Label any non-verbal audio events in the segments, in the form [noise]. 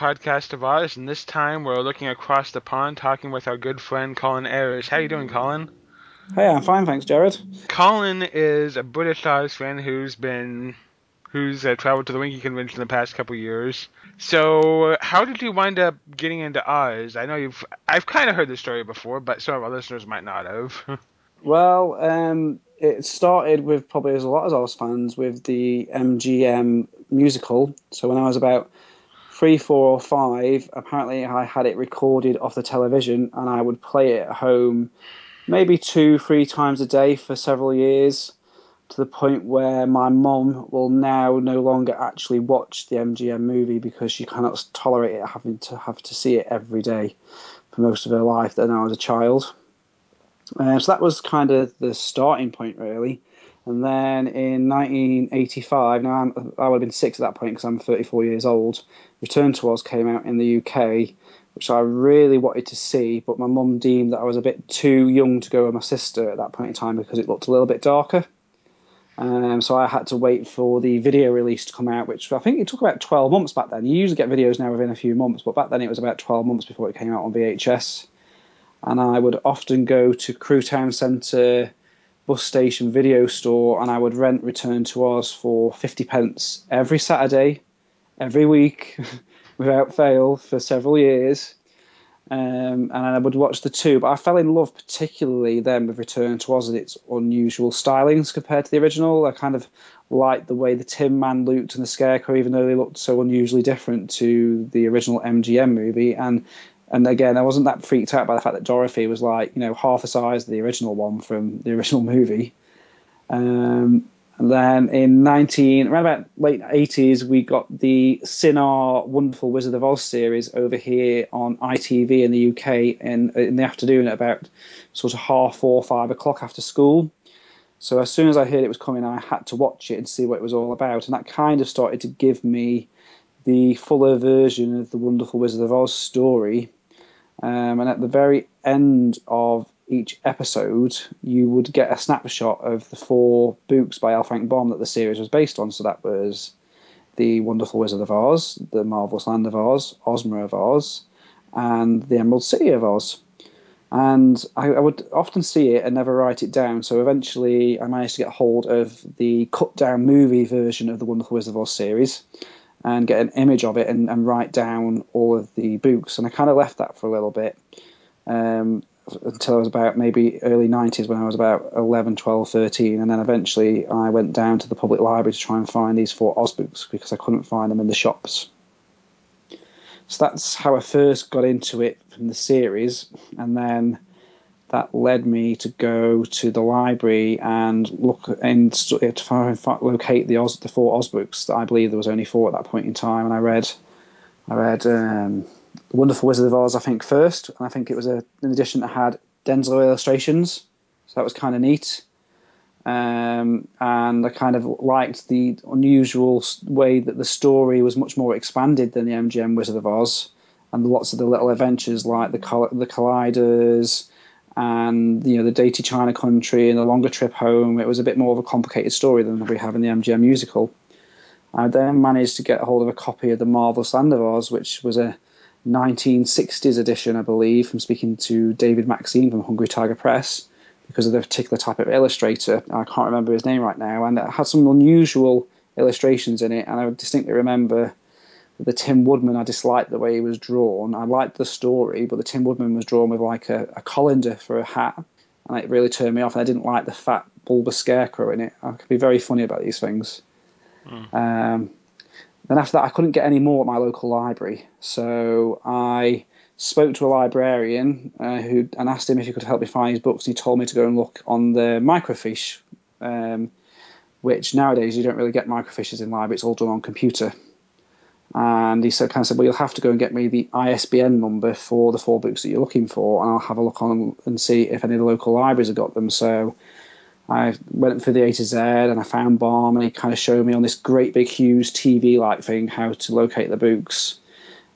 Podcast of ours, and this time we're looking across the pond talking with our good friend Colin Ayres. How you doing, Colin? Hey, I'm fine, thanks, Jared. Colin is a British Oz fan who's been who's uh, traveled to the Winkie Convention the past couple years. So, how did you wind up getting into Oz? I know you've I've kind of heard the story before, but some of our listeners might not have. [laughs] Well, um, it started with probably as a lot of Oz fans with the MGM musical. So when I was about three, four, or five, apparently I had it recorded off the television, and I would play it at home, maybe two, three times a day for several years, to the point where my mum will now no longer actually watch the MGM movie because she cannot tolerate it having to have to see it every day for most of her life. Than I was a child. Uh, so that was kind of the starting point, really. And then in 1985, now I'm, i would have been six at that point because I'm 34 years old. Return to Oz came out in the UK, which I really wanted to see, but my mum deemed that I was a bit too young to go with my sister at that point in time because it looked a little bit darker. Um, so I had to wait for the video release to come out, which I think it took about 12 months back then. You usually get videos now within a few months, but back then it was about 12 months before it came out on VHS and I would often go to Crewe Town Centre bus station video store and I would rent Return to Oz for 50 pence every Saturday, every week, [laughs] without fail, for several years. Um, and I would watch the two, but I fell in love particularly then with Return to Oz and its unusual stylings compared to the original. I kind of liked the way the Tin Man looked and the Scarecrow, even though they looked so unusually different to the original MGM movie. And and again, I wasn't that freaked out by the fact that Dorothy was like, you know, half the size of the original one from the original movie. Um, and then in 19, around about late 80s, we got the Cinar Wonderful Wizard of Oz series over here on ITV in the UK in, in the afternoon at about sort of half four, five o'clock after school. So as soon as I heard it was coming, I had to watch it and see what it was all about. And that kind of started to give me the fuller version of the Wonderful Wizard of Oz story um, and at the very end of each episode, you would get a snapshot of the four books by L. Frank Baum that the series was based on. So that was The Wonderful Wizard of Oz, The Marvelous Land of Oz, Ozma of Oz, and The Emerald City of Oz. And I, I, would often see it and never write it down. So eventually, I managed to get hold of the cut down movie version of the Wonderful Wizard of Oz series and get an image of it and, and write down all of the books. And I kind of left that for a little bit um, until I was about maybe early 90s when I was about 11, 12, 13. And then eventually I went down to the public library to try and find these four Oz books because I couldn't find them in the shops. So that's how I first got into it from the series. And then that led me to go to the library and look and to find, locate the Oz, the four Oz books that I believe there was only four at that point in time, and I read, I read um, the Wonderful Wizard of Oz, I think first, and I think it was a, an edition that had Denslow illustrations, so that was kind of neat. Um, and I kind of liked the unusual way that the story was much more expanded than the MGM Wizard of Oz, and lots of the little adventures like the the Kalidahs and you know the dainty China country and the longer trip home. It was a bit more of a complicated story than we have in the MGM musical. I then managed to get hold of a copy of the Marvelous Land of Oz, which was a 1960s edition, I believe, from speaking to David Maxine from Hungry Tiger Press because of the particular type of illustrator. I can't remember his name right now, and it had some unusual illustrations in it. And I distinctly remember the Tin Woodman, I disliked the way he was drawn. I liked the story, but the Tin Woodman was drawn with like a, a colander for a hat, and it really turned me off. And I didn't like the fat bulbous scarecrow in it. I could be very funny about these things. Mm. Um, then after that, I couldn't get any more at my local library, so I spoke to a librarian uh, who and asked him if he could help me find his books. And he told me to go and look on the microfiche, um, which nowadays you don't really get microfiches in library. It's all done on computer. And he said, kind of said, well, you'll have to go and get me the ISBN number for the four books that you're looking for, and I'll have a look on and see if any of the local libraries have got them. So I went for the A to Z, and I found Baum, and he kind of showed me on this great big huge TV-like thing how to locate the books.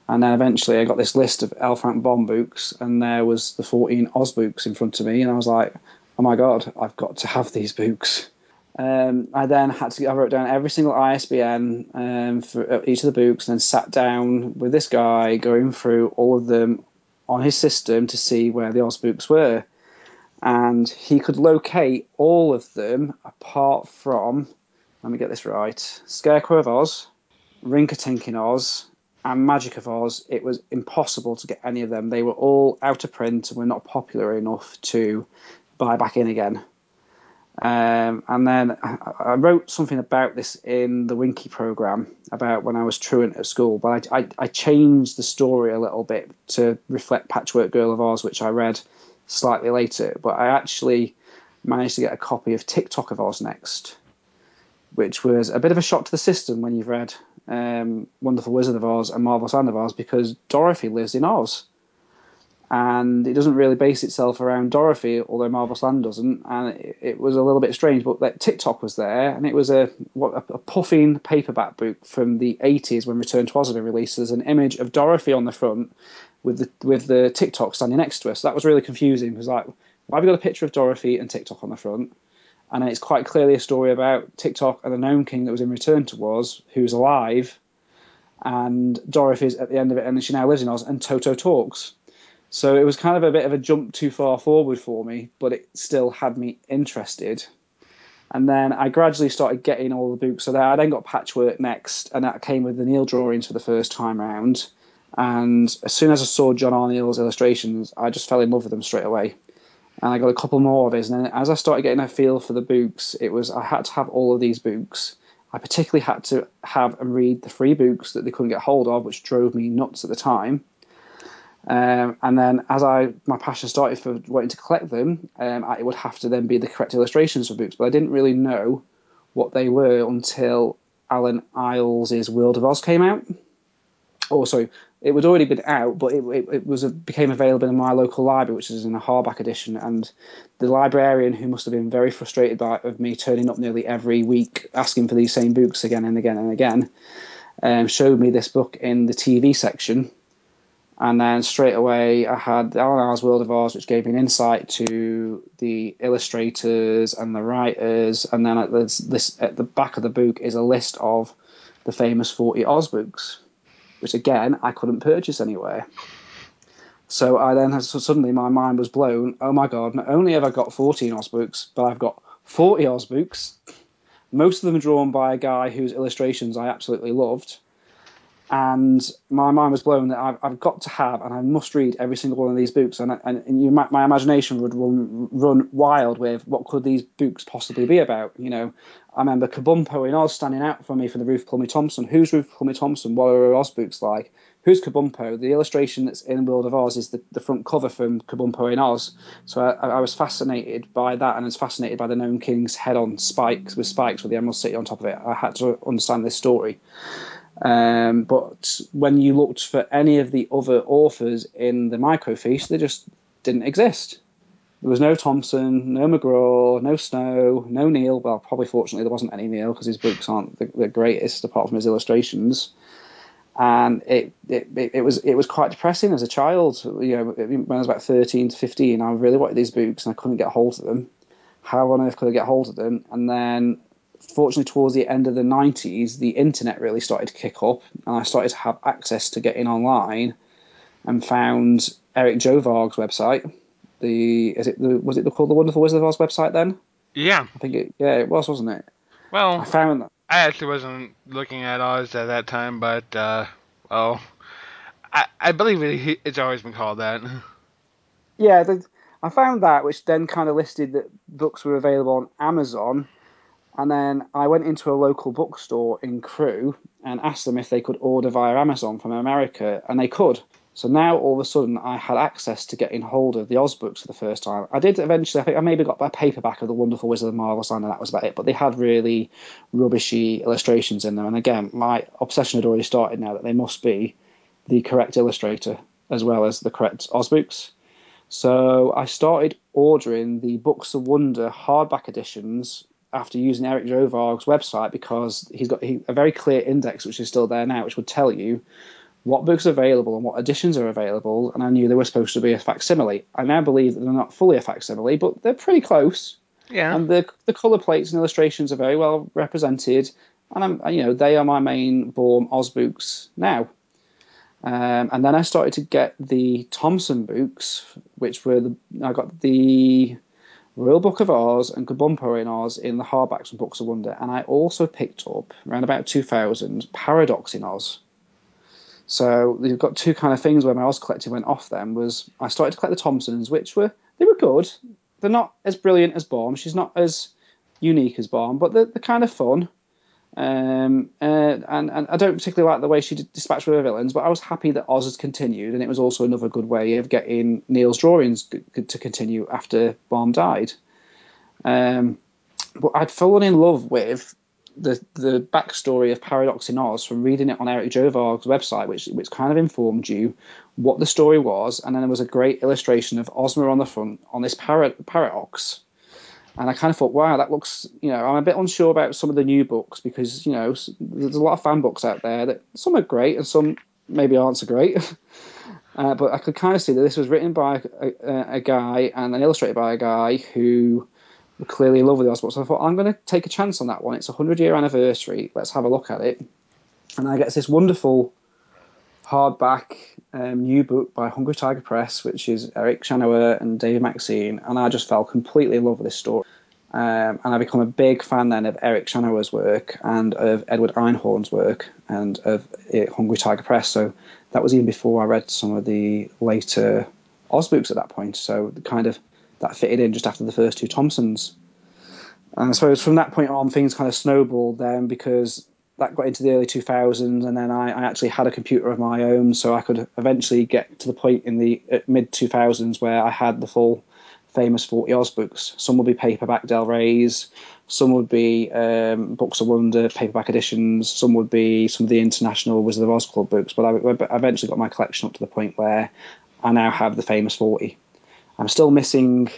And then eventually I got this list of L. Frank Baum books, and there was the 14 Oz books in front of me, and I was like, oh my god, I've got to have these books. Um, I then had to. I wrote down every single ISBN um, for each of the books, and then sat down with this guy, going through all of them on his system to see where the Oz books were, and he could locate all of them apart from. Let me get this right: Scarecrow of Oz, Rinka in Oz, and Magic of Oz. It was impossible to get any of them. They were all out of print and were not popular enough to buy back in again. Um, and then I, wrote something about this in the Winkie program about when I was truant at school, but I, I, I, changed the story a little bit to reflect Patchwork Girl of Oz, which I read slightly later. But I actually managed to get a copy of Tik-Tok of Oz next, which was a bit of a shock to the system when you've read um, Wonderful Wizard of Oz and Marvelous Land of Oz because Dorothy lives in Oz and it doesn't really base itself around Dorothy, although Marvelous Land doesn't. And it, it was a little bit strange, but like, Tik-Tok was there, and it was a what a, a puffing paperback book from the '80s when Return to Oz released. There's an image of Dorothy on the front with the with the Tik-Tok standing next to her. So that was really confusing because like, why have you got a picture of Dorothy and Tik-Tok on the front? And it's quite clearly a story about Tik-Tok and the Gnome King that was in Return to Oz, who's alive, and Dorothy's at the end of it, and she now lives in Oz, and Toto talks. So it was kind of a bit of a jump too far forward for me, but it still had me interested. And then I gradually started getting all the books. So there, I then got Patchwork next, and that came with the Neill drawings for the first time round. And as soon as I saw John R. Neill's illustrations, I just fell in love with them straight away. And I got a couple more of his. And then as I started getting a feel for the books, it was I had to have all of these books. I particularly had to have and read the free books that they couldn't get hold of, which drove me nuts at the time. Um, and then as I my passion started for wanting to collect them, um, I, it would have to then be the correct illustrations for books. But I didn't really know what they were until Allen Eyles's World of Oz came out. Oh, sorry, it had already been out, but it, it, it was a, became available in my local library, which is in a hardback edition. And the librarian, who must have been very frustrated by of me turning up nearly every week asking for these same books again and again and again, um, showed me this book in the TV section and then straight away, I had Allen Eyles World of Oz, which gave me an insight to the illustrators and the writers. And then at, this, this, at the back of the book is a list of the famous 40 Oz books, which again, I couldn't purchase anywhere. So I then so suddenly my mind was blown. Oh my god! Not only have I got 14 Oz books, but I've got 40 Oz books. Most of them are drawn by a guy whose illustrations I absolutely loved and my mind was blown that I've, I've, got to have and I must read every single one of these books. And, and, and you, my, my, imagination would run, run wild with what could these books possibly be about. You know, I remember Kabumpo in Oz standing out for me for the Ruth Plumly Thompson. Who's Ruth Plumly Thompson? What are Oz books like? Who's Kabumpo? The illustration that's in World of Oz is the, the front cover from Kabumpo in Oz. So I, I was fascinated by that and I was fascinated by the Gnome King's head on spikes with spikes with the Emerald City on top of it. I had to understand this story. Um, but when you looked for any of the other authors in the microfiche, they just didn't exist. There was no Thompson, no McGraw, no Snow, no Neill. Well, probably fortunately there wasn't any Neill because his books aren't the, the, greatest apart from his illustrations. And it, it, it, was it was quite depressing as a child. You know, when I was about thirteen to fifteen, I really wanted these books and I couldn't get hold of them. How on earth could I get hold of them? And then fortunately, towards the end of the 90s, the internet really started to kick up, and I started to have access to getting online and found Eric Gjovaag's website. The is it the was it the, called the Wonderful Wizard of Oz website then? Yeah, I think it yeah it was wasn't it? Well, I found that. I actually wasn't looking at Oz at that time, but uh, well, I I believe it, it's always been called that. Yeah, the, I found that, which then kind of listed that books were available on Amazon and then I went into a local bookstore in Crewe and asked them if they could order via Amazon from America, and they could. So now all of a sudden I had access to getting hold of the Oz books for the first time. I did eventually, I think I maybe got a paperback of The Wonderful Wizard of Land, and that was about it. But they had really rubbishy illustrations in them. And again, my obsession had already started now that they must be the correct illustrator as well as the correct Oz books. So I started ordering the Books of Wonder hardback editions after using Eric Gjovaag's website because he's got a very clear index, which is still there now, which would tell you what books are available and what editions are available. And I knew they were supposed to be a facsimile. I now believe that they're not fully a facsimile, but they're pretty close. Yeah. and the the color plates and illustrations are very well represented. And I'm, you know, they are my main Baum Oz books now. Um, and then I started to get the Thompson books, which were the I got the Royal Book of Oz and Kabumpo in Oz in the hardbacks from Books of Wonder, and I also picked up around about 2000 Paradox in Oz. So you've got two kind of things where my Oz collecting went off. Then was I started to collect the Thompsons, which were they were good. They're not as brilliant as Baum. She's not as unique as Baum, but they're, they're kind of fun. Um, uh, and, and I don't particularly like the way she dispatched with her villains, but I was happy that Oz has continued, and it was also another good way of getting Neill's drawings to continue after Baum died. Um, but I'd fallen in love with the the backstory of Paradox in Oz from reading it on Eric Gjovaag's website, which which kind of informed you what the story was, and then there was a great illustration of Ozma on the front on this parrot paradox and I kind of thought, wow, that looks, you know, I'm a bit unsure about some of the new books because, you know, there's a lot of fan books out there that some are great and some maybe aren't so great. [laughs] uh, but I could kind of see that this was written by a, a, guy and then illustrated by a guy who were clearly in love with the Osborne. So I thought, I'm going to take a chance on that one. It's a 100 year anniversary. Let's have a look at it. And I get this wonderful hardback um, new book by Hungry Tiger Press, which is Eric Shanower and David Maxine, and I just fell completely in love with this story. Um, and I become a big fan then of Eric Shanower's work and of Edward Einhorn's work and of uh, Hungry Tiger Press. So that was even before I read some of the later Oz books at that point. So kind of that fitted in just after the first two Thompsons. And I suppose from that point on, things kind of snowballed then because that got into the early 2000s, and then I, I, actually had a computer of my own, so I could eventually get to the point in the mid 2000s where I had the full famous 40 Oz books. Some would be paperback Del Reys, some would be um, Books of Wonder paperback editions, some would be some of the international Wizard of Oz Club books, but I, I eventually got my collection up to the point where I now have the famous 40. I'm still missing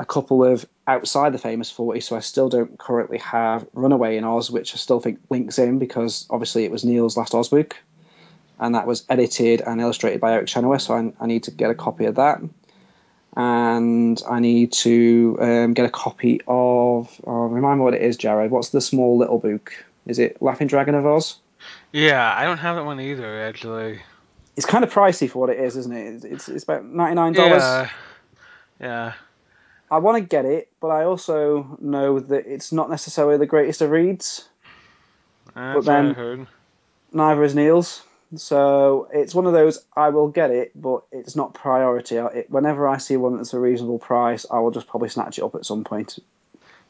a couple of outside the famous 40, so I still don't currently have Runaway in Oz, which I still think links in because obviously it was Neill's last Oz book, and that was edited and illustrated by Eric Shanower, so I, I need to get a copy of that. And I need to um, get a copy of. Oh, remind me what it is, Jared. What's the small little book? Is it Laughing Dragon of Oz? Yeah, I don't have that one either, actually. It's kind of pricey for what it is, isn't it? It's it's about ninety nine dollars. Yeah. Yeah. I want to get it, but I also know that it's not necessarily the greatest of reads. That's but then, what I heard. Neither is Neill's. So it's one of those. I will get it, but it's not priority. It, whenever I see one that's a reasonable price, I will just probably snatch it up at some point.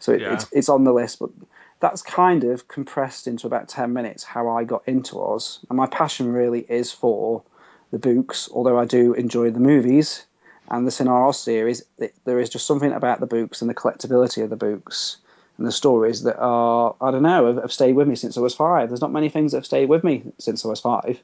So it, yeah. it's it's on the list, but that's kind of compressed into about ten minutes how I got into Oz, and my passion really is for the books. Although I do enjoy the movies, and the Cinar series, it, there is just something about the books and the collectability of the books and the stories that are, I don't know, have, have stayed with me since I was five. There's not many things that have stayed with me since I was five.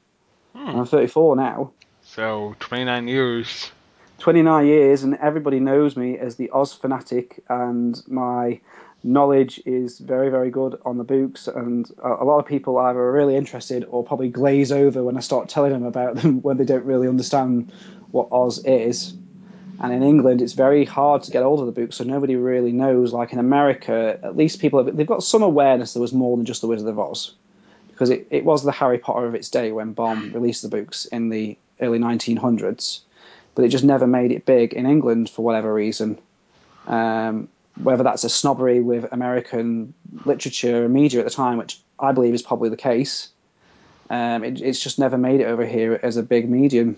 Hmm. I'm 34 now. So 29 years. 29 years, and everybody knows me as the Oz fanatic, and my knowledge is very, very good on the books. And a, a lot of people either are really interested or probably glaze over when I start telling them about them [laughs] when they don't really understand what Oz is. And in England, it's very hard to get hold of the book, so nobody really knows. Like in America, at least people have, they've got some awareness there was more than just the Wizard of Oz, because it, it was the Harry Potter of its day when Baum released the books in the early 1900s, but it just never made it big in England for whatever reason. Um, whether that's a snobbery with American literature and media at the time, which I believe is probably the case. Um, it, it's just never made it over here as a big medium.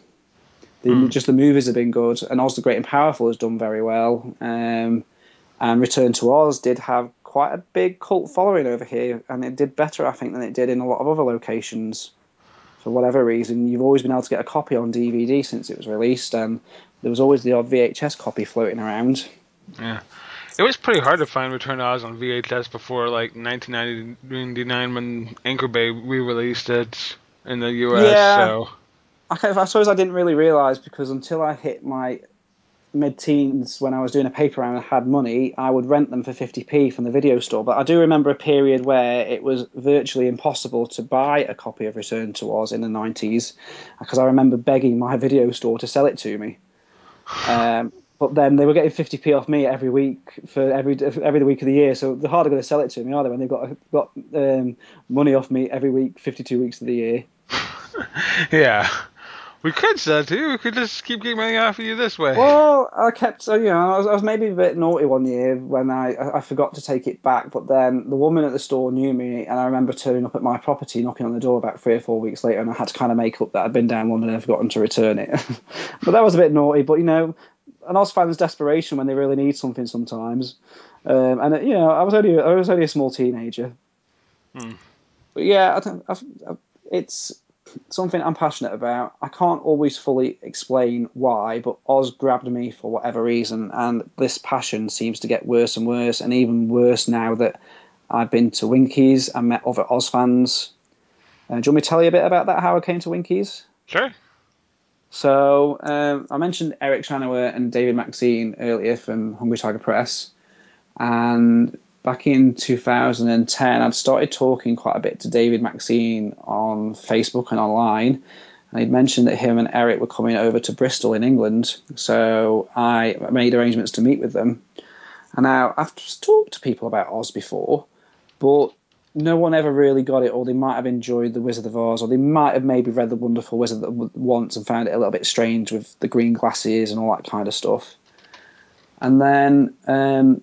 The, mm. Just the movies have been good, and Oz the Great and Powerful has done very well. Um, and Return to Oz did have quite a big cult following over here, and it did better, I think, than it did in a lot of other locations. For whatever reason, you've always been able to get a copy on DVD since it was released, and there was always the odd VHS copy floating around. Yeah. It was pretty hard to find Return to Oz on VHS before like 1999 when Anchor Bay re-released it in the US. Yeah. So I, I suppose I didn't really realize because until I hit my mid-teens when I was doing a paper round and had money, I would rent them for 50p from the video store. But I do remember a period where it was virtually impossible to buy a copy of Return to Oz in the 90s because I remember begging my video store to sell it to me. Um, but then they were getting 50p off me every week for every every week of the year. So they're hardly going to sell it to me, are they? When they've got got um, money off me every week, 52 weeks of the year. [laughs] yeah. We could sell to you. We could just keep getting money off of you this way. Well, I kept, so you know, I was, I was maybe a bit naughty one year when I, I forgot to take it back. But then the woman at the store knew me, and I remember turning up at my property, knocking on the door about three or four weeks later, and I had to kind of make up that I'd been down London and I'd forgotten to return it. [laughs] but that was a bit naughty. But you know, an Oz fan's desperation when they really need something sometimes. Um, and you know, I was only I was only a small teenager. Hmm. But yeah, I think I've, I've, it's something I'm passionate about. I can't always fully explain why, but Oz grabbed me for whatever reason, and this passion seems to get worse and worse, and even worse now that I've been to Winkies and met other Oz fans. Uh, do you want me to tell you a bit about that? How I came to Winkies? Sure. So um, I mentioned Eric Shanower and David Maxine earlier from Hungry Tiger Press, and back in 2010, I'd started talking quite a bit to David Maxine on Facebook and online. And he'd mentioned that him and Eric were coming over to Bristol in England, so I made arrangements to meet with them. And now I've talked to people about Oz before, but no one ever really got it, or they might have enjoyed The Wizard of Oz, or they might have maybe read The Wonderful Wizard once and found it a little bit strange with the green glasses and all that kind of stuff. And then um,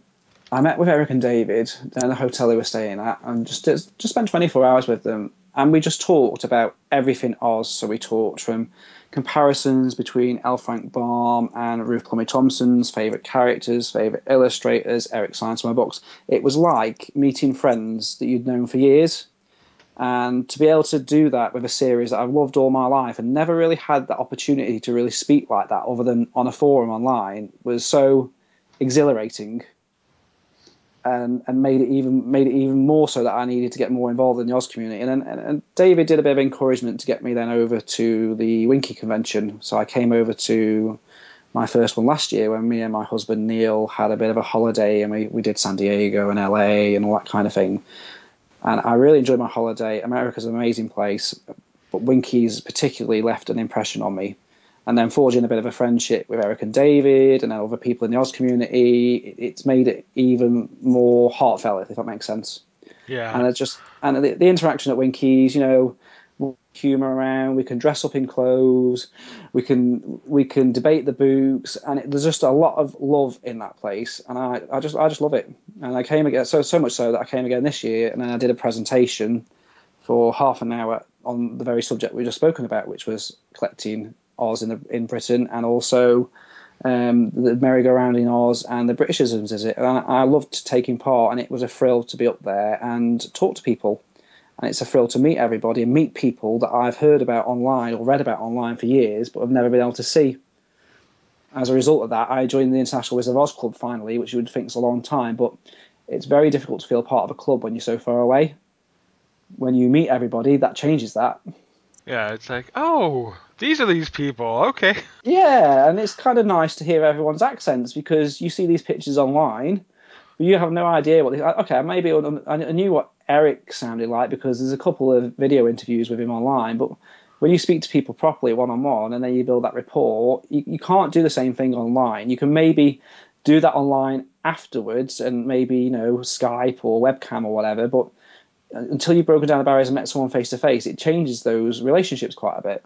I met with Eric and David in the hotel they were staying at, and just just spent 24 hours with them, and we just talked about everything Oz. So we talked from comparisons between L. Frank Baum and Ruth Plumly Thompson's favorite characters, favorite illustrators, Eric signs my books. It was like meeting friends that you'd known for years. And to be able to do that with a series that I've loved all my life and never really had the opportunity to really speak like that other than on a forum online was so exhilarating and, and made it even made it even more so that I needed to get more involved in the Oz community. And, and, and David did a bit of encouragement to get me then over to the Winkie convention. So I came over to my first one last year when me and my husband Neil had a bit of a holiday and we, we did San Diego and LA and all that kind of thing. And I really enjoyed my holiday. America's an amazing place, but Winkie's particularly left an impression on me and then forging a bit of a friendship with Eric and David and other people in the Oz community, it's made it even more heartfelt, if that makes sense. Yeah. And it's just and the, the interaction at Winkies, you know, humor around. We can dress up in clothes. We can we can debate the books, and it, there's just a lot of love in that place. And I, I just I just love it. And I came again so so much so that I came again this year, and then I did a presentation for half an hour on the very subject we just spoken about, which was collecting Oz in the, in Britain, and also um, the merry-go-round in Oz and the Britishisms is it. And I, loved taking part, and it was a thrill to be up there and talk to people. And it's a thrill to meet everybody and meet people that I've heard about online or read about online for years, but have never been able to see. As a result of that, I joined the International Wizard of Oz Club finally, which you would think is a long time, but it's very difficult to feel part of a club when you're so far away. When you meet everybody, that changes that. Yeah, it's like, oh, these are these people. Okay. Yeah, and it's kind of nice to hear everyone's accents because you see these pictures online, but you have no idea what they. Okay, maybe I knew what Eric sounded like because there's a couple of video interviews with him online, but when you speak to people properly one on one and then you build that rapport, you, you can't do the same thing online. You can maybe do that online afterwards and maybe you know Skype or webcam or whatever, but Uh, until you've broken down the barriers and met someone face to face, it changes those relationships quite a bit.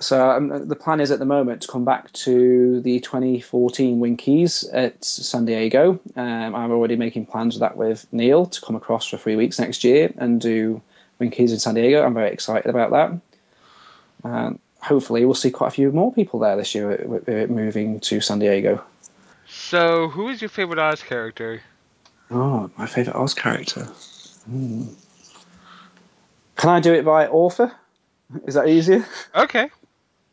So um, uh, the plan is at the moment to come back to the 2014 Winkies at San Diego. Um, I'm already making plans with that with Neil to come across for three weeks next year and do Winkies in San Diego. I'm very excited about that. And hopefully, we'll see quite a few more people there this year with, with moving to San Diego. So, who is your favorite Oz character? Oh, my favorite Oz character. Hmm. Can I do it by author? Is that easier? Okay.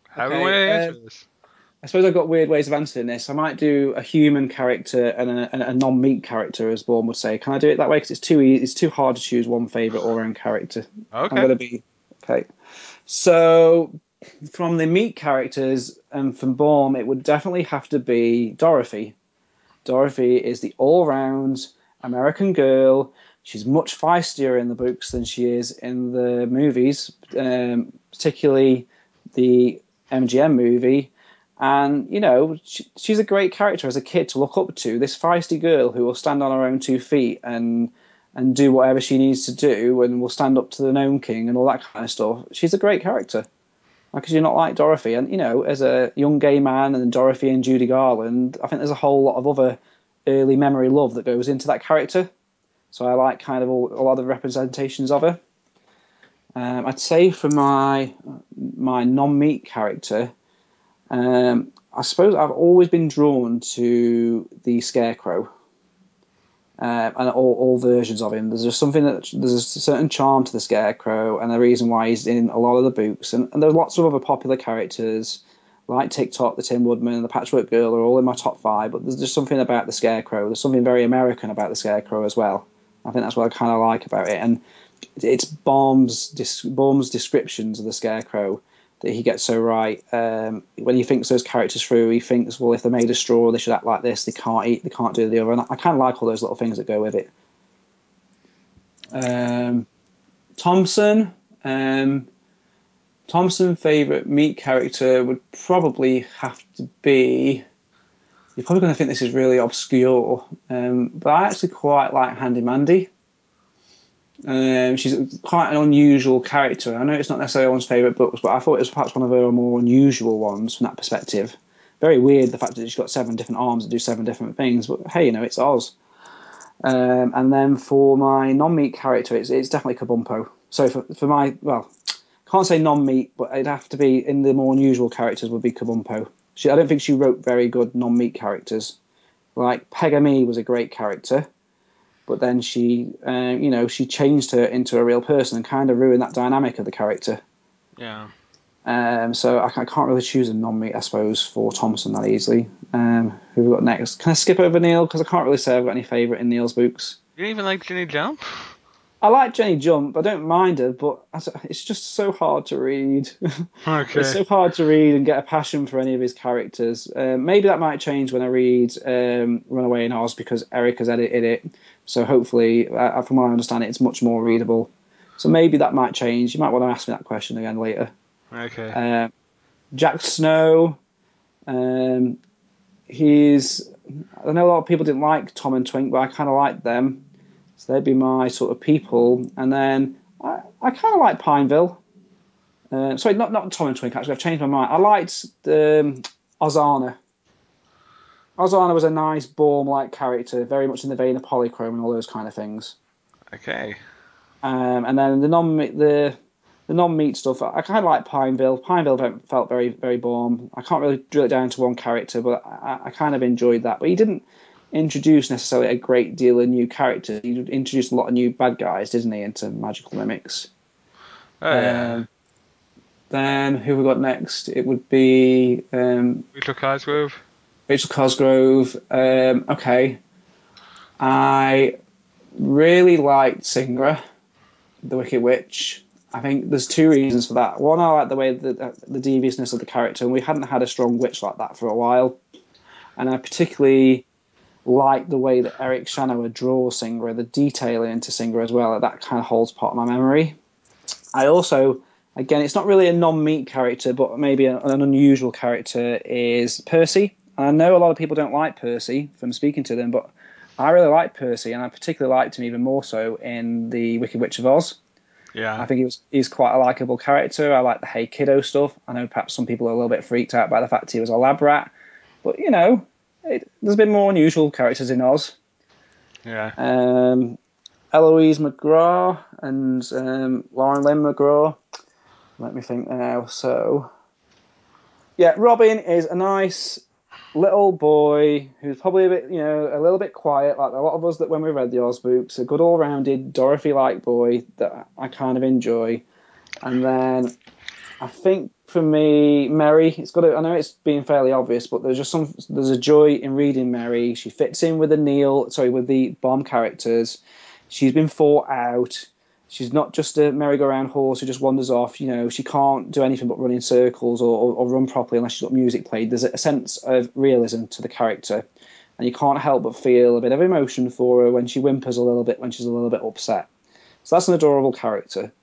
How Okay, do we want to answer uh, this? I suppose I've got weird ways of answering this. I might do a human character and a, and a non-meat character, as Baum would say. Can I do it that way? Because it's too easy, it's too hard to choose one favorite or own character. I'm Okay. going to be okay. So, from the meat characters and from Baum, it would definitely have to be Dorothy. Dorothy is the all-round American girl. She's much feistier in the books than she is in the movies, um, particularly the MGM movie. And you know, she, she's a great character as a kid to look up to. This feisty girl who will stand on her own two feet and and do whatever she needs to do, and will stand up to the Gnome King and all that kind of stuff. She's a great character. Because you're not like Dorothy? And you know, as a young gay man, and Dorothy and Judy Garland, I think there's a whole lot of other early memory love that goes into that character. So I like kind of all, a lot of representations of her. Um, I'd say for my my non-meat character, um, I suppose I've always been drawn to the Scarecrow uh, and all, all versions of him. There's just something that there's a certain charm to the Scarecrow, and the reason why he's in a lot of the books. And, and there's lots of other popular characters like Tik-Tok, the Tin Woodman, and the Patchwork Girl are all in my top five. But there's just something about the Scarecrow. There's something very American about the Scarecrow as well. I think that's what I kind of like about it. And it's Baum's, Baum's descriptions of the Scarecrow that he gets so right. Um, when he thinks those characters through, he thinks, well, if they're made of straw, they should act like this. They can't eat. They can't do the other. And I, kind of like all those little things that go with it. Um, Thompson. Um, Thompson favorite meat character would probably have to be. You're probably going to think this is really obscure, um, but I actually quite like Handy Mandy. Um, she's quite an unusual character. I know it's not necessarily one's favourite books, but I thought it was perhaps one of her more unusual ones from that perspective. Very weird the fact that she's got seven different arms that do seven different things, but hey, you know, it's Oz. Um, and then for my non-meat character, it's, it's definitely Kabumpo. So for, for my, well, can't say non-meat, but it'd have to be in the more unusual characters would be Kabumpo. She, I don't think she wrote very good non-meat characters. Like Peg Amy was a great character but then she, uh, you know, she changed her into a real person and kind of ruined that dynamic of the character. Yeah. Um, so I, I, can't really choose a non-meat, I suppose, for Thompson that easily. Um, who we got next? Can I skip over Neill because I can't really say I've got any favourite in Neill's books. You didn't even like Jenny Jump? I like Jenny Jump. I don't mind her, but it's just so hard to read. [laughs] Okay. it's so hard to read and get a passion for any of his characters. Um, maybe that might change when I read um, Runaway in Oz because Eric has edited it. So hopefully, uh, from what I understand, it's much more readable. So maybe that might change. You might want to ask me that question again later. Okay. Uh, Jack Snow. Um, he's. I know a lot of people didn't like Tom and Twink, but I kind of like them. So they'd be my sort of people. And then I, I kind of like Pineville. Uh, sorry, not not Tom and Twink. Actually, I've changed my mind. I liked um, Ozana. Ozana was a nice Baum-like character, very much in the vein of Polychrome and all those kind of things. Okay. Um, and then the non the the non meat stuff, I kind of like Pineville. Pineville felt very very Baum. I can't really drill it down to one character, but I, I kind of enjoyed that. But he didn't introduce necessarily a great deal of new characters. He introduced a lot of new bad guys, didn't he, into Magical Mimics? Oh, yeah. Um, then who we got next? It would be um, Rachel Cosgrove. Rachel Cosgrove. Um, okay, I really liked Singra, the Wicked Witch. I think there's two reasons for that. One, I like the way the, the deviousness of the character, and we hadn't had a strong witch like that for a while. And I particularly like the way that Eric Shanower draws Singra, the detail into Singra as well. That kind of holds part of my memory. I also, again, it's not really a non-meat character, but maybe an, an unusual character is Percy. I know a lot of people don't like Percy from speaking to them, but I really like Percy, and I particularly liked him even more so in the Wicked Witch of Oz. Yeah. I think he was he's quite a likable character. I like the Hey Kiddo stuff. I know perhaps some people are a little bit freaked out by the fact he was a lab rat, but you know, it, there's been more unusual characters in Oz. Yeah. Um, Eloise McGraw and um, Lauren Lynn McGraw. Let me think now. So, yeah, Robin is a nice little boy who's probably a bit, you know, a little bit quiet, like a lot of us that when we read the Oz books, a good all-rounded Dorothy-like boy that I kind of enjoy. And then I think for me, Merry, it's got. To, I know it's being fairly obvious, but there's just some. There's a joy in reading Merry. She fits in with the Neill, sorry, with the Baum characters. She's been fought out. She's not just a merry-go-round horse who just wanders off. You know, she can't do anything but run in circles or, or, or run properly unless she's got music played. There's a sense of realism to the character, and you can't help but feel a bit of emotion for her when she whimpers a little bit when she's a little bit upset. So that's an adorable character.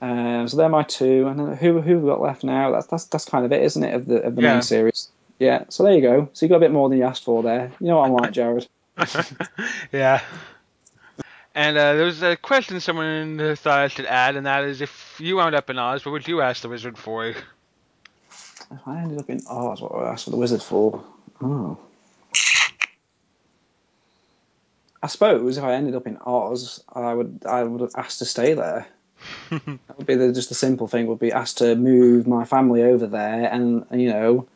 Um, so they're my two, and who who have we got left now? That's that's that's kind of it, isn't it? Of the of the Yeah. main series. Yeah. So there you go. So you got a bit more than you asked for there. You know what I'm like, Jared. [laughs] [laughs] yeah. And uh, there was a question someone thought I should add, and that is if you wound up in Oz, what would you ask the wizard for? If I ended up in Oz, what would I ask the wizard for? Oh. I suppose if I ended up in Oz, I would I would have asked to stay there. That would be the, just the simple thing. Would be asked to move my family over there, and you know,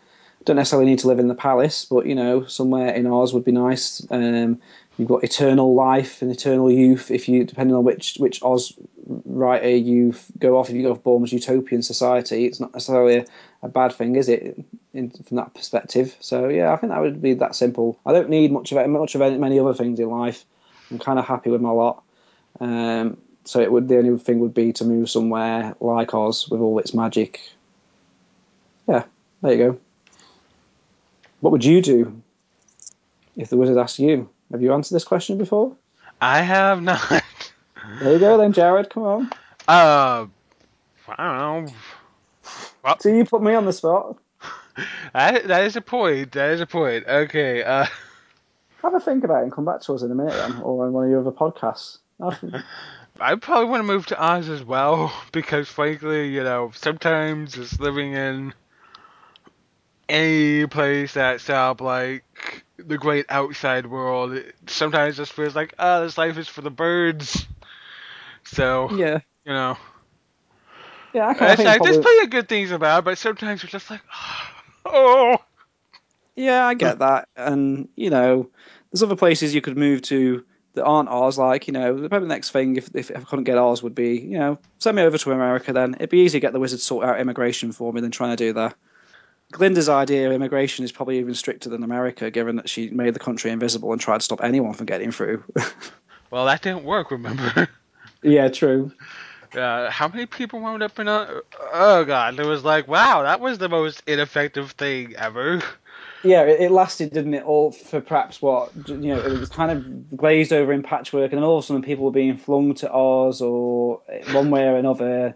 don't necessarily need to live in the palace, but you know, somewhere in Oz would be nice. Um, you've got eternal life and eternal youth if you, depending on which which Oz writer you go off. If you go off Bournemouth's utopian society, it's not necessarily a, a bad thing, is it? In, from that perspective. So yeah, I think that would be that simple. I don't need much of it, much of any, many other things in life. I'm kind of happy with my lot. Um, so it would the only thing would be to move somewhere like Oz with all its magic. Yeah, there you go. What would you do if the wizard asked you? Have you answered this question before? I have not. There you go, then, Jared. Come on. Uh, I don't know. Well, So you put me on the spot. that, that is a point. That is a point. Okay. Uh, Have a think about it and come back to us in a minute, then, or on one of your other podcasts. [laughs] I probably want to move to Oz as well [laughs] because, frankly, you know, sometimes just living in any place that sounds like the great outside world, it sometimes just feels like, oh, this life is for the birds. So, Yeah, you know, yeah. I, I there's, think there's plenty of good things about it, but sometimes you're just like, oh, [laughs] yeah, I get that, and you know, there's other places you could move to that aren't ours, Like you know, probably the next thing if, if I couldn't get ours, would be you know send me over to America. Then it'd be easier to get the wizard to sort out immigration for me than trying to do that. Glinda's idea of immigration is probably even stricter than America, given that she made the country invisible and tried to stop anyone from getting through. [laughs] well, that didn't work, remember? yeah, true. [laughs] Uh, how many people wound up in a? Oh god, it was like, wow, that was the most ineffective thing ever. [laughs] Yeah, it, lasted, didn't it? All for perhaps what you know, it was kind of glazed over in patchwork, and then all of a sudden people were being flung to Oz or eh, one way or another.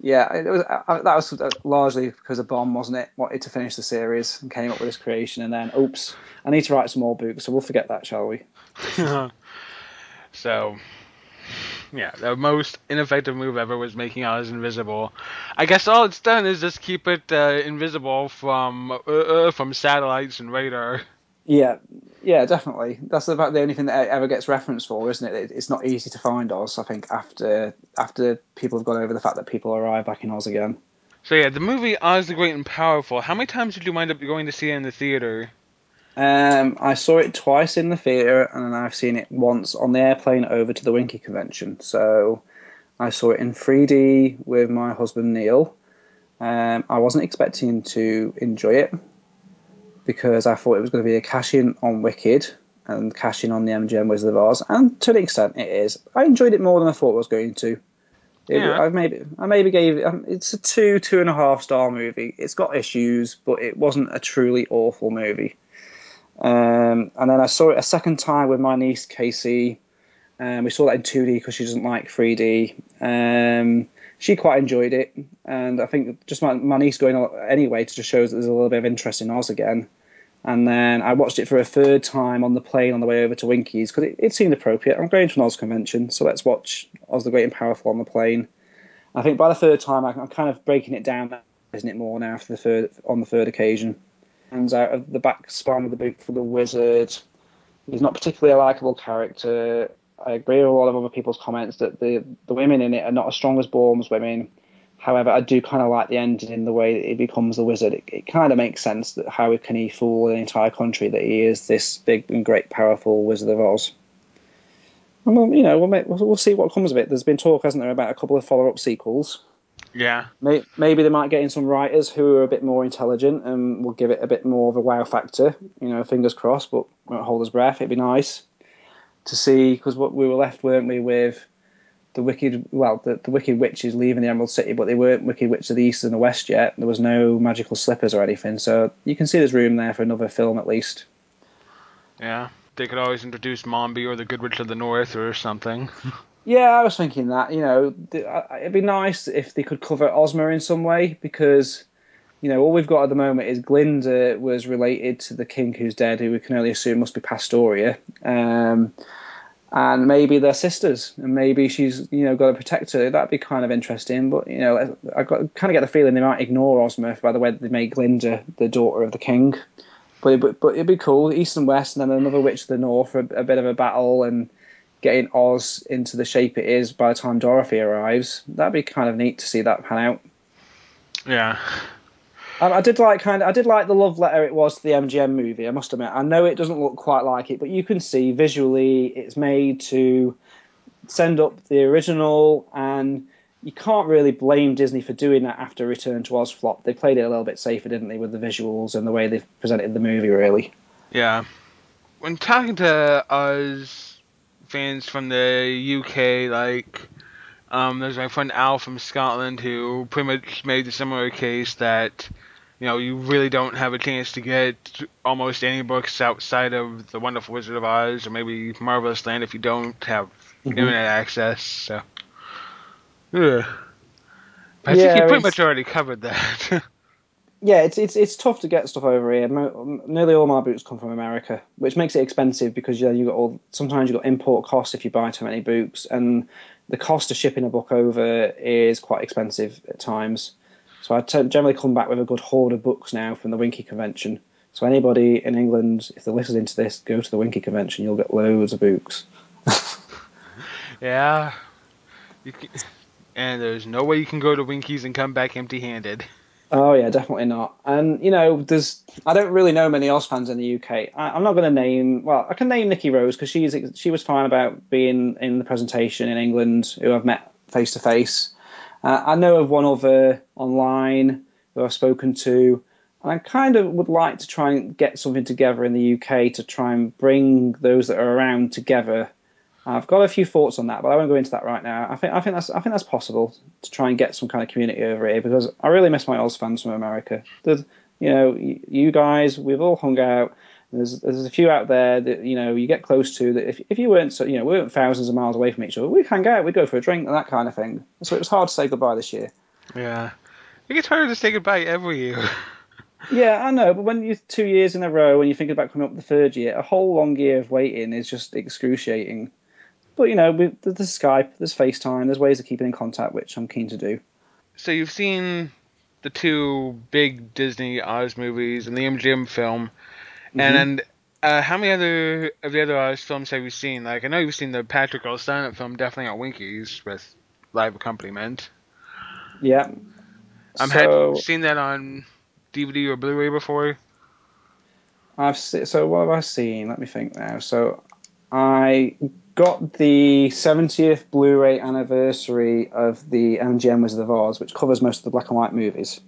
Yeah, it was that was largely because of Baum, wasn't it? Wanted to finish the series and came up with this creation, and then oops, I need to write some more books, so we'll forget that, shall we? [laughs] so, yeah, the most ineffective move ever was making Oz invisible. I guess all it's done is just keep it uh, invisible from uh, uh, from satellites and radar. Yeah, yeah, definitely. That's about the only thing that ever gets referenced for, isn't it? It's not easy to find Oz. I think after after people have gone over the fact that people arrive back in Oz again. So yeah, the movie Oz the Great and Powerful. How many times did you wind up going to see it in the theater? Um, I saw it twice in the theater, and then I've seen it once on the airplane over to the Winkie convention. So I saw it in 3D with my husband Neil. Um, I wasn't expecting to enjoy it because I thought it was going to be a cash in on Wicked and cash in on the MGM Wizard of Oz, and to an extent it is. I enjoyed it more than I thought I was going to. It, Yeah. I maybe I maybe gave. Um, it's a two two and a half star movie. It's got issues, but it wasn't a truly awful movie. Um, and then I saw it a second time with my niece Casey. Um, we saw that in 2D because she doesn't like 3D. Um, she quite enjoyed it, and I think just my, my niece going anyway to just shows that there's a little bit of interest in Oz again. And then I watched it for a third time on the plane on the way over to Winkies because it, it seemed appropriate. I'm going to an Oz convention, so let's watch Oz the Great and Powerful on the plane. I think by the third time, I- I'm kind of breaking it down, isn't it, more now for the third on the third occasion. Comes out of the back spine of the boot for the wizard. He's not particularly a likable character. I agree with a lot of other people's comments that the the women in it are not as strong as Baum's women. However, I do kind of like the ending in the way that he becomes the wizard. It, it kind of makes sense that how can he fool an entire country that he is this big and great, powerful Wizard of Oz. And we'll, you know, we'll, make, we'll, we'll see what comes of it. There's been talk, hasn't there, about a couple of follow-up sequels. Yeah. May- Maybe they might get in some writers who are a bit more intelligent and will give it a bit more of a wow factor. You know, fingers crossed, but won't hold his breath. It'd be nice to see because what we were left, weren't we, with the wicked? Well, the, the wicked witches leaving the Emerald City, but they weren't wicked witches of the East and the West yet. There was no magical slippers or anything, so you can see there's room there for another film at least. Yeah. They could always introduce Mombi or the Good Witch of the North or something. [laughs] Yeah, I was thinking that. You know, it'd be nice if they could cover Ozma in some way because, you know, all we've got at the moment is Glinda was related to the king who's dead, who we can only assume must be Pastoria. Um, and maybe they're sisters, and maybe she's you know got to protect her. That'd be kind of interesting. But you know, I kind of get the feeling they might ignore Ozma by the way they made Glinda the daughter of the king. But but, but it'd be cool, east and west, and then another witch to the north, a, a bit of a battle, and getting Oz into the shape it is by the time Dorothy arrives. That'd be kind of neat to see that pan out. Yeah. I, I, did like kind of I did like the love letter it was to the MGM movie. I must admit, I know it doesn't look quite like it, but you can see visually it's made to send up the original, and you can't really blame Disney for doing that after Return to Oz flop. They played it a little bit safer, didn't they, with the visuals and the way they've presented the movie, really. Yeah. When talking to Oz fans from the UK, like um, there's my friend Al from Scotland who pretty much made a similar case that you know you really don't have a chance to get almost any books outside of the Wonderful Wizard of Oz or maybe Marvelous Land if you don't have mm-hmm. internet access. So, yeah. I yeah, think you pretty much already covered that. [laughs] yeah, it's it's it's tough to get stuff over here. Nearly all my boots come from America, which makes it expensive because know, you got all sometimes you got import costs if you buy too many books, and the cost of shipping a book over is quite expensive at times. So I t- generally come back with a good hoard of books now from the Winkie convention. So anybody in England, if they're listening to this, go to the Winkie convention. You'll get loads of books. [laughs] yeah, and there's no way you can go to Winkies and come back empty-handed. Oh yeah, definitely not. And you know, there's I don't really know many Oz fans in the UK. I, am not going to name. Well, I can name Nikki Rose because she's she was fine about being in the presentation in England, who I've met face to face. I know of one other online who I've spoken to, and I kind of would like to try and get something together in the UK to try and bring those that are around together I've got a few thoughts on that, but I won't go into that right now. I think I think that's I think that's possible to try and get some kind of community over here because I really miss my Oz fans from America. There's, you know, you guys, we've all hung out. There's there's a few out there that you know you get close to that. If, if you weren't so you know we weren't thousands of miles away from each other, we'd hang out, we'd go for a drink and that kind of thing. So it was hard to say goodbye this year. Yeah, it gets harder to say goodbye every year. [laughs] Yeah, I know, but when you're two years in a row and you're thinking about coming up the third year, a whole long year of waiting is just excruciating. But you know, we, there's Skype, there's FaceTime, there's ways of keeping in contact, which I'm keen to do. So you've seen the two big Disney Oz movies and the MGM film, mm-hmm. and uh, how many other of the other Oz films have you seen? Like I know you've seen the Patrick. Steinert film, definitely on Winkies with live accompaniment. Yeah. Um, so, have you seen that on DVD or Blu-ray before? I've se- so what have I seen? Let me think now. So I got the 70th Blu-ray anniversary of the MGM Wizard of Oz, which covers most of the black and white movies.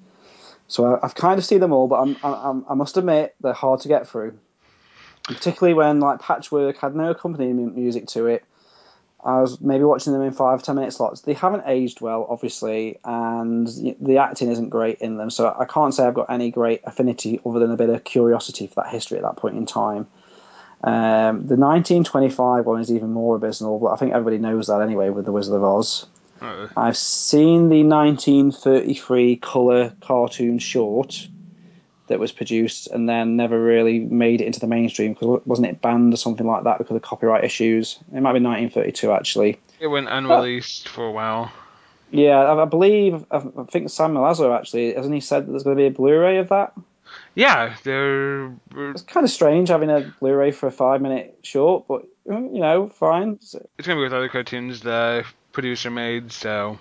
So I, have kind of seen them all, but I'm, I'm, i must admit they're hard to get through, and particularly when like Patchwork had no accompaniment music to it. I was maybe watching them in five ten minute slots. They haven't aged well, obviously, and the acting isn't great in them. So I can't say I've got any great affinity other than a bit of curiosity for that history at that point in time. Um, the 1925 one is even more abysmal, but I think everybody knows that anyway with The Wizard of Oz. Uh-oh. I've seen the 1933 colour cartoon short that was produced and then never really made it into the mainstream because wasn't it banned or something like that because of copyright issues? It might be 1932 actually. It went unreleased for a while. Yeah, I, I believe I think Sam Milazzo actually hasn't he said that there's going to be a Blu-ray of that? Yeah, they're. It's kind of strange having a Blu-ray for a five-minute short, but mm, you know, fine. It's gonna be with other cartoons the producer made, so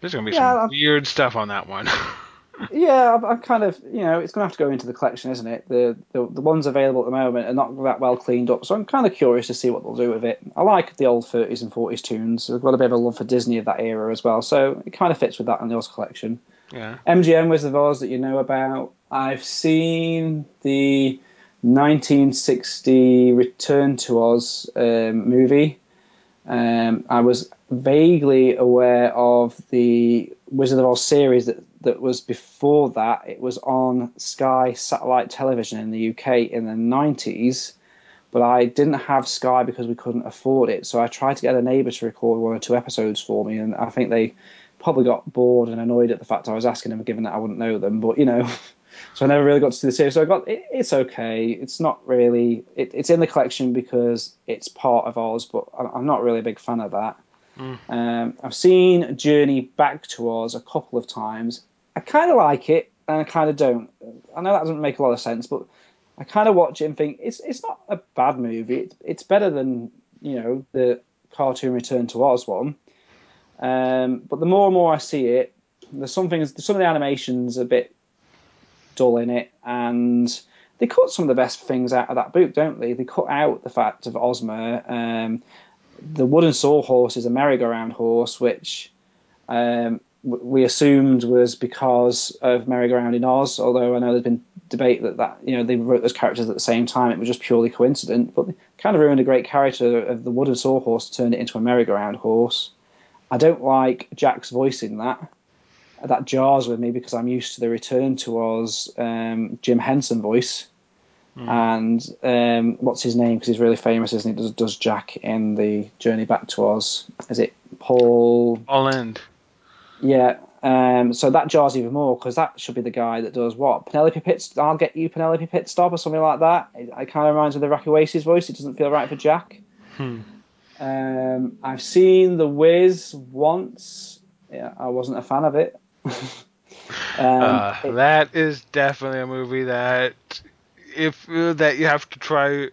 there's gonna be yeah, some I'm... weird stuff on that one. [laughs] yeah, I'm, I'm, kind of, you know, it's gonna have to go into the collection, isn't it? The, the the ones available at the moment are not that well cleaned up, so I'm kind of curious to see what they'll do with it. I like the old 30s and 40s tunes. I've got a bit of a love for Disney of that era as well, so it kind of fits with that in the Oz collection. Yeah. MGM Wizard of Oz that you know about. I've seen the 1960 Return to Oz um, movie. Um, I was vaguely aware of the Wizard of Oz series that, that was before that. It was on Sky satellite television in the UK in the 90s, but I didn't have Sky because we couldn't afford it. So I tried to get a neighbour to record one or two episodes for me, and I think they probably got bored and annoyed at the fact I was asking them, given that I wouldn't know them. But you know, [laughs] so I never really got to see the series. So I got it, it's okay. It's not really. It, it's in the collection because it's part of Oz, but I'm not really a big fan of that. Mm. Um, I've seen Journey Back to Oz a couple of times. I kind of like it, and I kind of don't. I know that doesn't make a lot of sense, but I kind of watch it and think it's it's not a bad movie. It's, it's better than you know the cartoon Return to Oz one. Um, but the more and more I see it, there's some things, some of the animations are a bit dull in it, and they cut some of the best things out of that book, don't they? They cut out the fact of Ozma. Um, the wooden sawhorse is a merry-go-round horse, which um, we assumed was because of merry-go-round in Oz. Although I know there's been debate that that you know they wrote those characters at the same time. It was just purely coincident, but kind of ruined a great character of the wooden sawhorse, turned it into a merry-go-round horse. I don't like Jack's voice in that. That jars with me because I'm used to the Return to Oz um, Jim Henson voice. Mm. And um, what's his name? Because he's really famous, isn't he? Does, does Jack in the Journey Back to Oz? Is it Paul? Holland. Yeah. Um, so that jars even more because that should be the guy that does what? Penelope Pit. I'll get you Penelope Pitstop or something like that. It, it kind of reminds me of the Rocky Oasis voice. It doesn't feel right for Jack. Hmm. Um, I've seen The Wiz once. Yeah, I wasn't a fan of it. [laughs] um, uh, it, that is definitely a movie that if uh, that you have to try.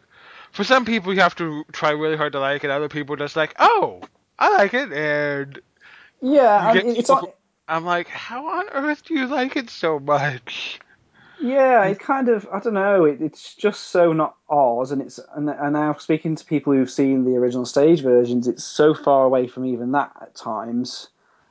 For some people, you have to try really hard to like it. Other people just like, oh, I like it, and yeah, I mean, it's. I'm like, how on earth do you like it so much? Yeah, it kind of I don't know. It, it's just so not ours, and it's and, and now speaking to people who've seen the original stage versions, it's so far away from even that at times.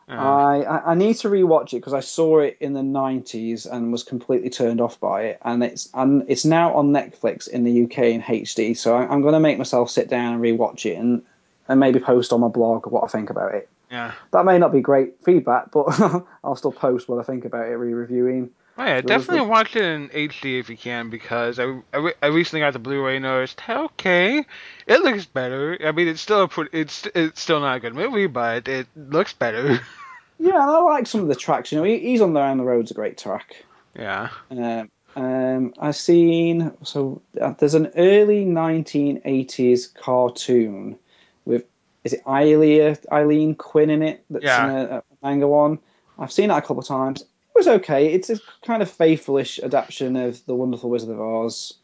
Uh. I, I, I need to rewatch it because I saw it in the '90s and was completely turned off by it, and it's and it's now on Netflix in the UK in HD. So I, I'm going to make myself sit down and rewatch it and and maybe post on my blog what I think about it. Yeah, that may not be great feedback, but [laughs] I'll still post what I think about it, re-reviewing. Oh yeah, definitely watch it in HD if you can because I, I, I recently got the Blu-ray and noticed okay, it looks better. I mean, it's still a it's it's still not a good movie, but it looks better. [laughs] Yeah, and I like some of the tracks. You know, he, he's on there on the road's a great track. Yeah. Um, um, I've seen so uh, there's an early 1980s cartoon with is it Aileen Aileen Quinn in it that's yeah. in a, a manga one. I've seen that a couple of times was okay. It's a kind of faithfulish adaptation of The Wonderful Wizard of Oz.